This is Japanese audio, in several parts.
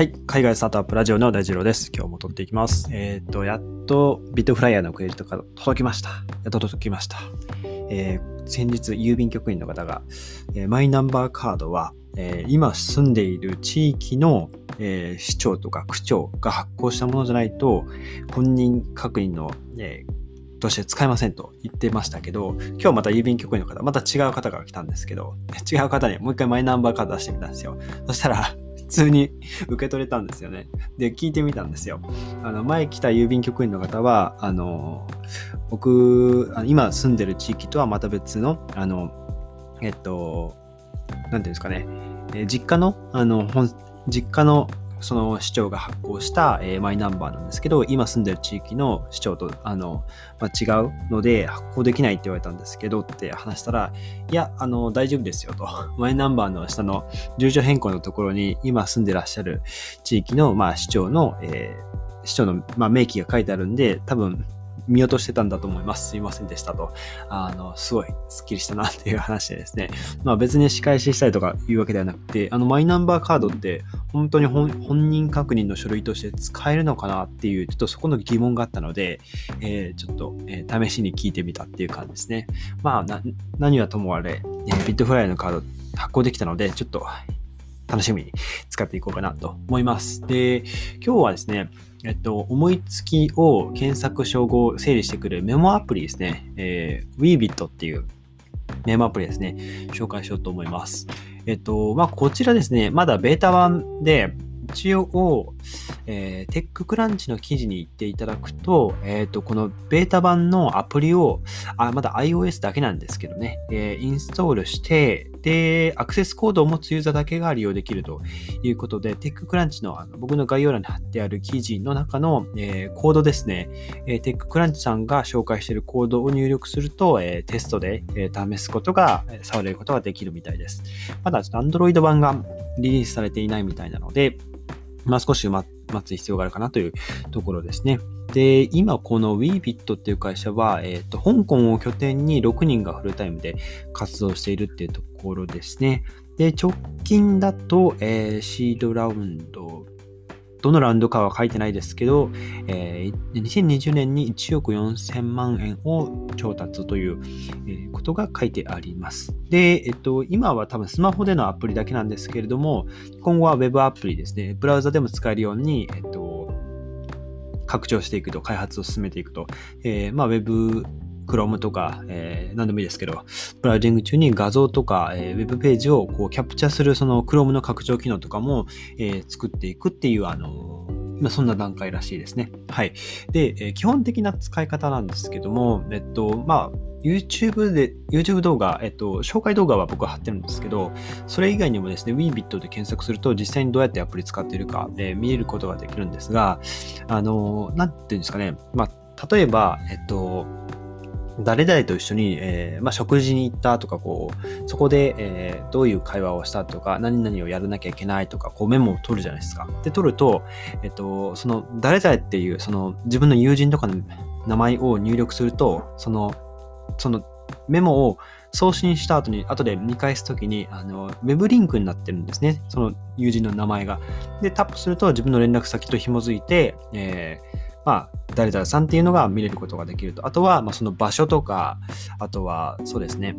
はい。海外スタートアップラジオの大二郎です。今日も撮っていきます。えっ、と、やっとビットフライヤーのクレジットカード届きました。やっと届きました。えー先日、郵便局員の方が、えーマイナンバーカードは、え今住んでいる地域の、え市長とか区長が発行したものじゃないと、本人確認の、えとして使えませんと言ってましたけど、今日また郵便局員の方、また違う方が来たんですけど、違う方にもう一回マイナンバーカード出してみたんですよ。そしたら、通に受け取れたんですよね。で、聞いてみたんですよ。あの、前来た郵便局員の方は、あの、僕、今住んでる地域とはまた別の、あの、えっと、なんていうんですかね、え実家の、あの、実家の、その市長が発行した、えーマイナンバーなんですけど、今住んでる地域の市長と、あの、まあ、違うので発行できないって言われたんですけどって話したら、いや、あの、大丈夫ですよと。マイナンバーの下の住所変更のところに今住んでらっしゃる地域の、まあ、市長の、えー市長の、まあ、名義が書いてあるんで、多分見落としてたんだと思います。すいませんでしたと。あの、すごいスッキリしたなっていう話でですね。まあ別に仕返ししたりとかいうわけではなくて、あのマイナンバーカードって本当に本人確認の書類として使えるのかなっていう、ちょっとそこの疑問があったので、えーちょっと、えー試しに聞いてみたっていう感じですね。まあ何はともあれ、えービットフライのカード発行できたので、ちょっと楽しみに使っていこうかなと思います。で、今日はですね、えっと、思いつきを検索称号整理してくるメモアプリですね。えー、Weebit っていうメモアプリですね。紹介しようと思います。えっと、まあ、こちらですね、まだベータ版で、一応、えーテッククランチの記事に行っていただくと、えっと、このベータ版のアプリを、あ、まだ iOS だけなんですけどね、えーインストールして、で、アクセスコードを持つユーザーだけが利用できるということで、テッククランチのあの僕の概要欄に貼ってある記事の中の、えーコードですね、えーテッククランチさんが紹介しているコードを入力すると、えーテストで、えー試すことが、触れることができるみたいです。まだちょっと Android 版がリリースされていないみたいなので、まあ少し待つ必要があるかなというところですね。で、今この WeBit っていう会社は、えっ、と、香港を拠点に6人がフルタイムで活動しているっていうところですね。で、直近だと、えーシードラウンド、どのラウンドかは書いてないですけど、えー2020年に1億4000万円を調達という、ことが書いてあります。で、えっと、今は多分スマホでのアプリだけなんですけれども、今後は Web アプリですね、ブラウザでも使えるように、えっと、拡張していくと、開発を進めていくと、えーまあ、Web、Chrome とか、えー何でもいいですけど、ブラウジング中に画像とか、えーウェブページをこうキャプチャするその Chrome の拡張機能とかも、えー作っていくっていう、あのまあそんな段階らしいですね。はい。で、えー基本的な使い方なんですけども、えっと、まあ、YouTube で、YouTube 動画、えっと、紹介動画は僕は貼ってるんですけど、それ以外にもですね、Weebit で検索すると実際にどうやってアプリ使っているか、えー見えることができるんですが、あの、なんていうんですかね、まあ、例えば、えっと、誰々と一緒に、えーまあ、食事に行ったとか、こう、そこで、えーどういう会話をしたとか、何々をやらなきゃいけないとか、こうメモを取るじゃないですか。で、取ると、えっと、その、誰々っていう、その、自分の友人とかの名前を入力すると、その、そのメモを送信した後に、後で見返すときに、あの、ウェブリンクになってるんですね。その友人の名前が。で、タップすると自分の連絡先と紐づいて、えーまあ、誰々さんっていうのが見れることができると。あとは、まあ、その場所とか、あとは、そうですね。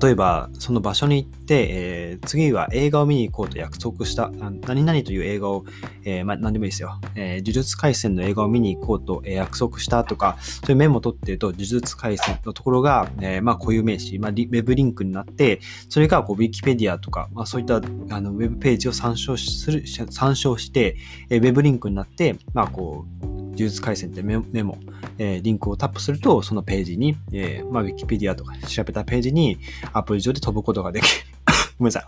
例えば、その場所に行って、えー次は映画を見に行こうと約束した、何々という映画を、えーま、何でもいいですよ。えー呪術廻戦の映画を見に行こうと、え約束したとか、そういうメモを取ってると、呪術廻戦のところが、えーまあ、固有名詞、まあ、リウェブリンクになって、それがこう、ウィキペディアとか、まあ、そういったあのウェブページを参照する、参照して、えーウェブリンクになって、まあ、こう、呪術廻戦ってメモ、えーリンクをタップすると、そのページに、えーまあ、ウィキペディアとか調べたページにアプリ上で飛ぶことができる。ごめんなさい。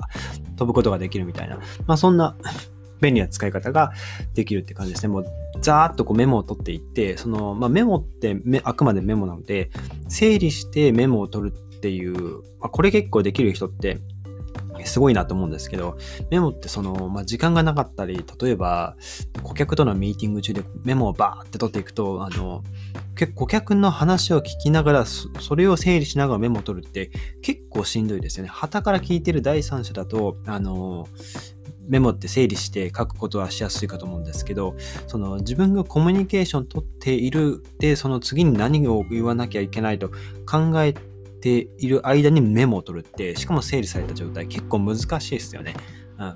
飛ぶことができるみたいな。まあ、そんな 便利な使い方ができるって感じですね。もう、ざーっとこうメモを取っていって、その、まあ、メモってあくまでメモなので、整理してメモを取るっていう、まあ、これ結構できる人って、すごいなと思うんですけど、メモってその、まあ、時間がなかったり、例えば、顧客とのミーティング中でメモをバーって取っていくと、あの、結構顧客の話を聞きながら、それを整理しながらメモを取るって結構しんどいですよね。旗から聞いてる第三者だと、あの、メモって整理して書くことはしやすいかと思うんですけど、その自分がコミュニケーション取っているで、その次に何を言わなきゃいけないと考えている間にメモを取るって、しかも整理された状態結構難しいですよね。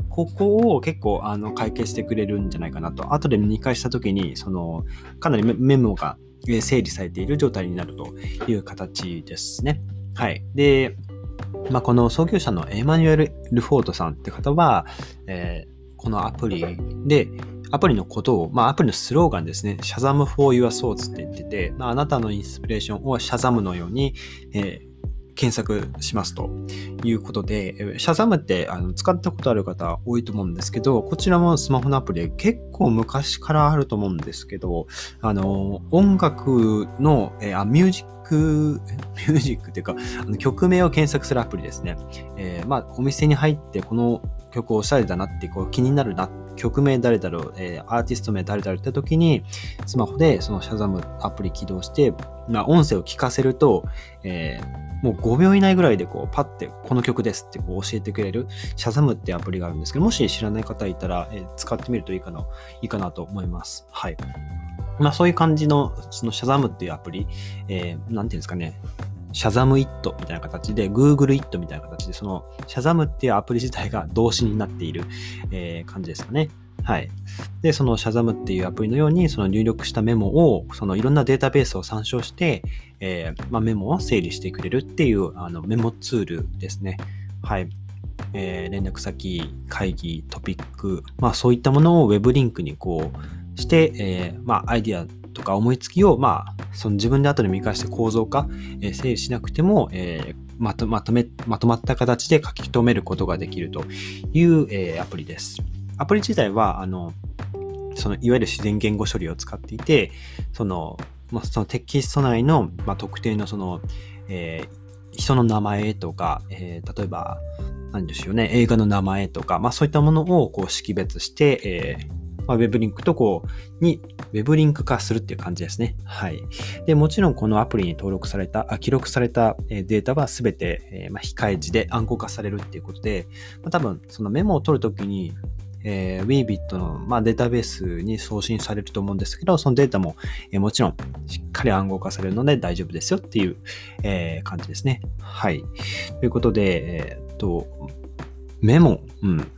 ここを結構あの解決してくれるんじゃないかなと。後で見返した時に、その、かなりメモが整理されている状態になるという形ですね。はい。で、まあ、この創業者のエマニュエル・ルフォートさんって方は、えー、このアプリで、アプリのことを、まあ、アプリのスローガンですね、シャザム for your souls って言ってて、まあ、あなたのインスピレーションをシャザムのように、えー検索しますということで、シャザムってあの使ったことある方多いと思うんですけど、こちらもスマホのアプリで結構昔からあると思うんですけど、あの、音楽の、えあミュージック、ミュージックっていうか、あの曲名を検索するアプリですね。えー、まあ、お店に入ってこの曲おしゃれだなってこう気になるなっ、曲名誰だろう、えー、アーティスト名誰だろうって時に、スマホでそのシャザムアプリ起動して、まあ、音声を聞かせると、えーもう5秒以内ぐらいでこうパッてこの曲ですってこう教えてくれるシャザムってアプリがあるんですけど、もし知らない方いたら、え使ってみるといいかな、いいかなと思います。はい。まあそういう感じの、そのシャザムっていうアプリ、えー、なんていうんですかね、シャザムイットみたいな形で、Google イットみたいな形で、そのシャザムっていうアプリ自体が動詞になっている、えー、感じですかね。はい。で、そのシャザムっていうアプリのように、その入力したメモを、そのいろんなデータベースを参照して、えー、まあ、メモを整理してくれるっていうあのメモツールですね。はい。えー、連絡先、会議、トピック、まあそういったものを Web リンクにこうして、えー、まあアイディアとか思いつきを、まあ、その自分で後で見返して構造化、えー、整理しなくても、えー、まとまとめ、まとまった形で書き留めることができるという、えー、アプリです。アプリ自体は、あの、そのいわゆる自然言語処理を使っていて、その、まあ、そのテキスト内の、まあ、特定のその、えー、人の名前とか、えー、例えば、何でしょうね、映画の名前とか、まあそういったものをこう識別して、えー、まあ、ウェブリンクとこう、に、ウェブリンク化するっていう感じですね。はい。で、もちろんこのアプリに登録された、あ記録されたデータはすべて、えー、まあ、控え字で暗号化されるっていうことで、まあ、多分、そのメモを取るときに、えー、Weebit の、まあ、データベースに送信されると思うんですけど、そのデータも、えー、もちろんしっかり暗号化されるので大丈夫ですよっていう、えー、感じですね。はい。ということで、えー、っと、メモ、うん。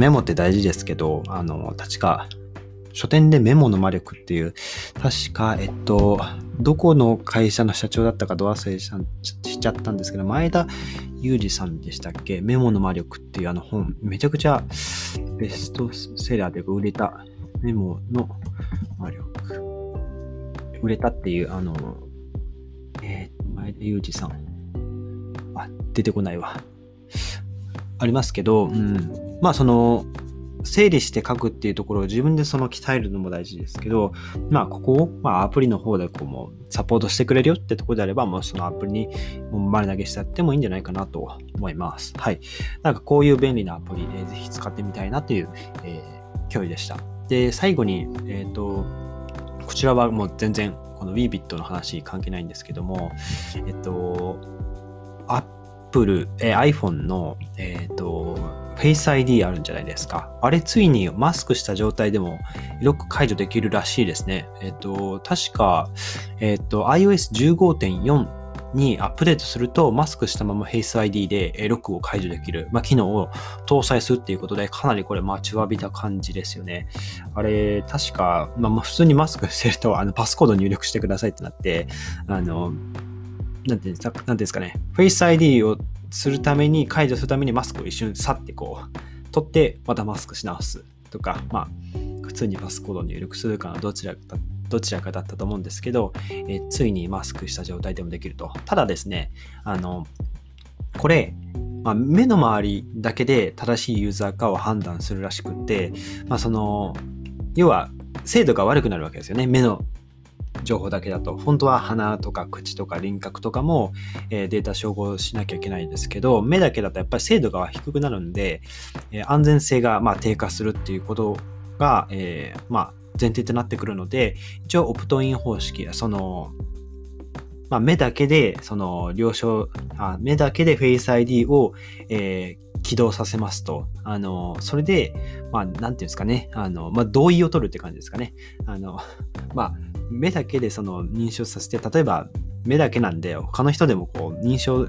メモって大事ですけど、あの、確か、書店でメモの魔力っていう、確か、えっと、どこの会社の社長だったかど忘れしちゃったんですけど、前田裕二さんでしたっけ？メモの魔力っていうあの本、めちゃくちゃベストセラーで売れたメモの魔力。売れたっていう、あの、えー、前田裕二さん。あ、出てこないわ。ありますけど、うん。まあ、その、整理して書くっていうところを自分でその鍛えるのも大事ですけど、まあ、ここを、まあ、アプリの方でこうもサポートしてくれるよってところであれば、もうそのアプリにもう丸投げしてやってもいいんじゃないかなと思います。はい。なんかこういう便利なアプリ、えー、ぜひ使ってみたいなという、えー、興味でした。で、最後に、えっ、ー、と、こちらはもう全然この WeBit の話関係ないんですけども、えっと、Apple、えー、iPhone の、えっ、と、Face ID あるんじゃないですか。あれついにマスクした状態でもロック解除できるらしいですね。えっと、確か、えっと、iOS15.4 にアップデートすると、マスクしたまま Face ID でロックを解除できる、まあ、機能を搭載するっていうことで、かなりこれ待ちわびた感じですよね。あれ、確か、まあ、普通にマスクしてると、あの、パスコード入力してくださいってなって、あの、なんていうんですかね、Face ID をするために、解除するためにマスクを一瞬去ってこう、取って、またマスクし直すとか、まあ、普通にパスコードを入力するかのどちらかどちらかだったと思うんですけど、えついにマスクした状態でもできると。ただですね、あの、これ、まあ、目の周りだけで正しいユーザーかを判断するらしくって、まあ、その、要は精度が悪くなるわけですよね。目の情報だけだと本当は鼻とか口とか輪郭とかも、えー、データ照合しなきゃいけないんですけど目だけだとやっぱり精度が低くなるんで、えー、安全性がま低下するっていうことが、えー、ま前提となってくるので一応オプトイン方式そのまあ、目だけで、その、了承、あ目だけで Face ID を、えー、起動させますと、あの、それで、まあ、なんていうんですかね、あの、まあ、同意を取るって感じですかね。あの、まあ、目だけでその認証させて、例えば目だけなんで、他の人でもこう認証、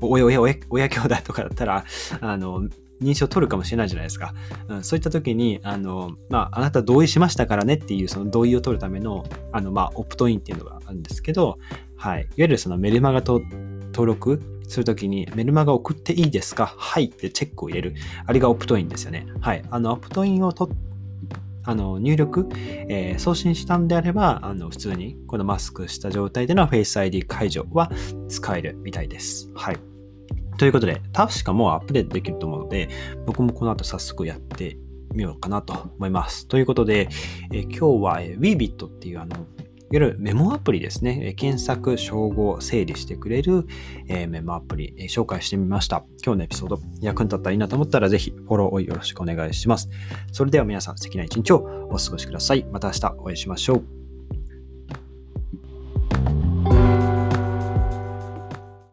親、親、親、親兄弟とかだったら、あの、認証取るかもしれないじゃないですか。うん、そういった時に、あの、まあ、あなた同意しましたからねっていう、その同意を取るための、あの、まあ、オプトインっていうのがあるんですけど、はい。いわゆるそのメルマガと登録するときに、メルマガ送っていいですかはいってチェックを入れる。あれがオプトインですよね。はい。あの、オプトインを取あの入力、えー、送信したんであれば、あの普通にこのマスクした状態でのフェイス ID 解除は使えるみたいです。はい。ということで、確かもうアップデートできると思うので、僕もこの後早速やってみようかなと思います。ということで、えー、今日は、えー、Weebit っていうあのいわゆるメモアプリですね。検索、称号、整理してくれる、えメモアプリ、え紹介してみました。今日のエピソード役に立ったらいいなと思ったらぜひフォローをよろしくお願いします。それでは皆さん素敵な一日をお過ごしください。また明日お会いしましょう。